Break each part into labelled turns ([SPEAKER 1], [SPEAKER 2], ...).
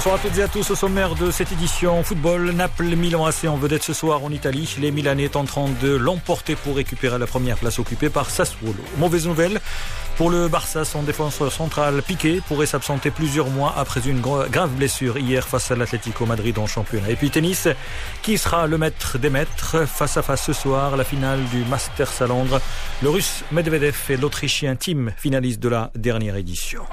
[SPEAKER 1] Bonsoir à toutes et à tous au sommaire de cette édition football. Naples-Milan AC en vedette ce soir en Italie. Les Milanais tenteront de l'emporter pour récupérer la première place occupée par Sassuolo. Mauvaise nouvelle pour le Barça, son défenseur central Piqué pourrait s'absenter plusieurs mois après une grave blessure hier face à l'Atlético Madrid en championnat. Et puis tennis, qui sera le maître des maîtres face à face ce soir, la finale du Masters à Londres. Le russe Medvedev et l'Autrichien Tim finalistes de la dernière édition.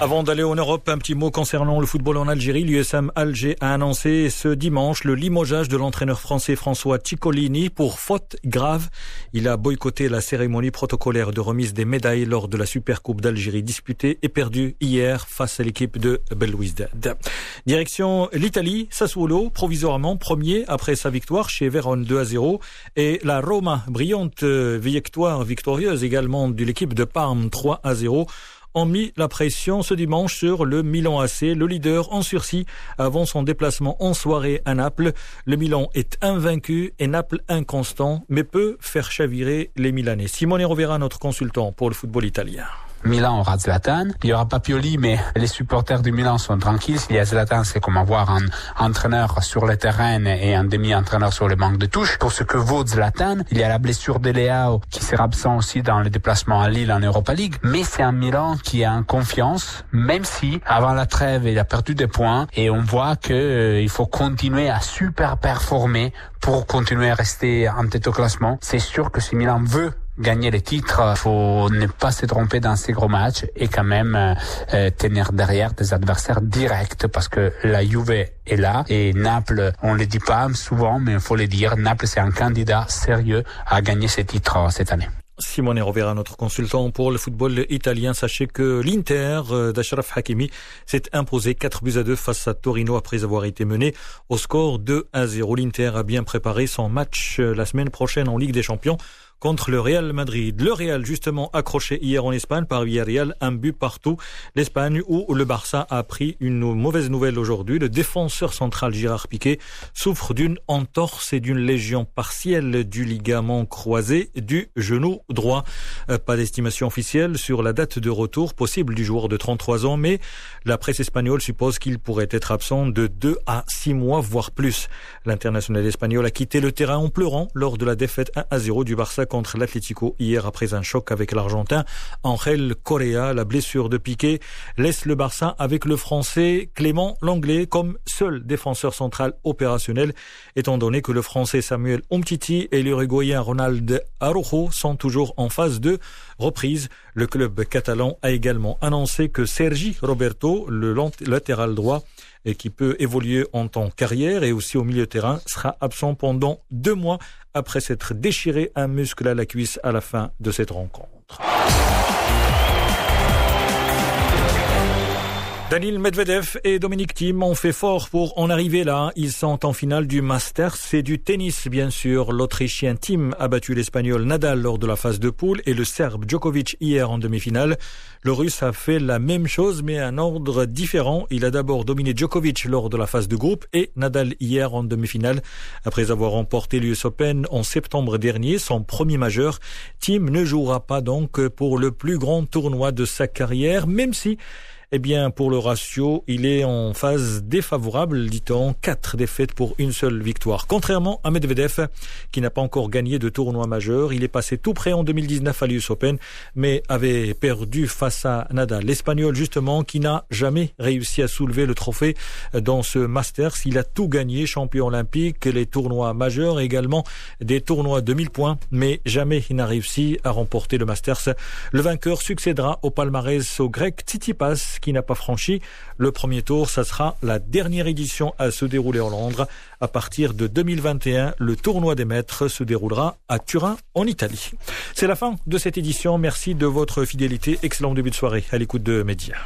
[SPEAKER 1] Avant d'aller en Europe, un petit mot concernant le football en Algérie. L'USM Alger a annoncé ce dimanche le limogeage de l'entraîneur français François Ciccolini pour faute grave. Il a boycotté la cérémonie protocolaire de remise des médailles lors de la Supercoupe d'Algérie disputée et perdue hier face à l'équipe de Belouizdad. Direction l'Italie, Sassuolo, provisoirement premier après sa victoire chez Vérone 2 à 0 et la Roma, brillante victoire victorieuse également de l'équipe de Parme 3 à 0 ont mis la pression ce dimanche sur le Milan AC, le leader en sursis avant son déplacement en soirée à Naples. Le Milan est invaincu et Naples inconstant, mais peut faire chavirer les Milanais. Simone Rovera, notre consultant pour le football italien.
[SPEAKER 2] Milan aura Zlatan. Il n'y aura pas Pioli, mais les supporters du Milan sont tranquilles. S'il y a Zlatan, c'est comme avoir un entraîneur sur le terrain et un demi-entraîneur sur le banc de touche. Pour ce que vaut Zlatan, il y a la blessure de Léao qui sera absent aussi dans le déplacement à Lille en Europa League. Mais c'est un Milan qui est en confiance, même si avant la trêve, il a perdu des points et on voit que euh, il faut continuer à super performer pour continuer à rester en tête au classement. C'est sûr que si Milan veut gagner les titres, faut ne pas se tromper dans ces gros matchs et quand même euh, tenir derrière des adversaires directs parce que la Juve est là et Naples, on le dit pas souvent, mais il faut le dire, Naples c'est un candidat sérieux à gagner ces titres euh, cette année.
[SPEAKER 1] Simone Rovera, notre consultant pour le football italien. Sachez que l'Inter euh, d'Ashraf Hakimi s'est imposé 4 buts à 2 face à Torino après avoir été mené au score 2 à 0. L'Inter a bien préparé son match la semaine prochaine en Ligue des Champions contre le Real Madrid. Le Real, justement, accroché hier en Espagne par Villarreal, un but partout. L'Espagne, où le Barça a pris une mauvaise nouvelle aujourd'hui. Le défenseur central Gérard Piqué souffre d'une entorse et d'une légion partielle du ligament croisé du genou droit. Euh, pas d'estimation officielle sur la date de retour possible du joueur de 33 ans, mais la presse espagnole suppose qu'il pourrait être absent de 2 à 6 mois, voire plus. L'international espagnol a quitté le terrain en pleurant lors de la défaite 1 à 0 du Barça contre l'Atlético hier après un choc avec l'Argentin. Angel Correa, la blessure de Piqué, laisse le Barça avec le Français Clément Langlais comme seul défenseur central opérationnel, étant donné que le Français Samuel Umtiti et l'Uruguayen Ronald Araujo sont toujours en phase de reprise. Le club catalan a également annoncé que Sergi Roberto, le latéral droit, et qui peut évoluer en tant carrière et aussi au milieu terrain, sera absent pendant deux mois après s'être déchiré un muscle à la cuisse à la fin de cette rencontre. Daniel Medvedev et Dominique Thiem ont fait fort pour en arriver là. Ils sont en finale du Masters. C'est du tennis, bien sûr. L'Autrichien Thiem a battu l'Espagnol Nadal lors de la phase de poule et le Serbe Djokovic hier en demi-finale. Le Russe a fait la même chose, mais un ordre différent. Il a d'abord dominé Djokovic lors de la phase de groupe et Nadal hier en demi-finale. Après avoir remporté l'US Open en septembre dernier, son premier majeur, Thiem ne jouera pas donc pour le plus grand tournoi de sa carrière, même si eh bien, pour le ratio, il est en phase défavorable, dit-on, quatre défaites pour une seule victoire. Contrairement à Medvedev, qui n'a pas encore gagné de tournoi majeur, il est passé tout près en 2019 à l'US Open, mais avait perdu face à Nadal. L'Espagnol, justement, qui n'a jamais réussi à soulever le trophée dans ce Masters. Il a tout gagné, champion olympique, les tournois majeurs, également des tournois de 1000 points, mais jamais il n'a réussi à remporter le Masters. Le vainqueur succédera au palmarès au grec Tsitsipas, qui n'a pas franchi le premier tour. Ça sera la dernière édition à se dérouler en Londres. À partir de 2021, le tournoi des maîtres se déroulera à Turin, en Italie. C'est la fin de cette édition. Merci de votre fidélité. Excellent début de soirée à l'écoute de Média.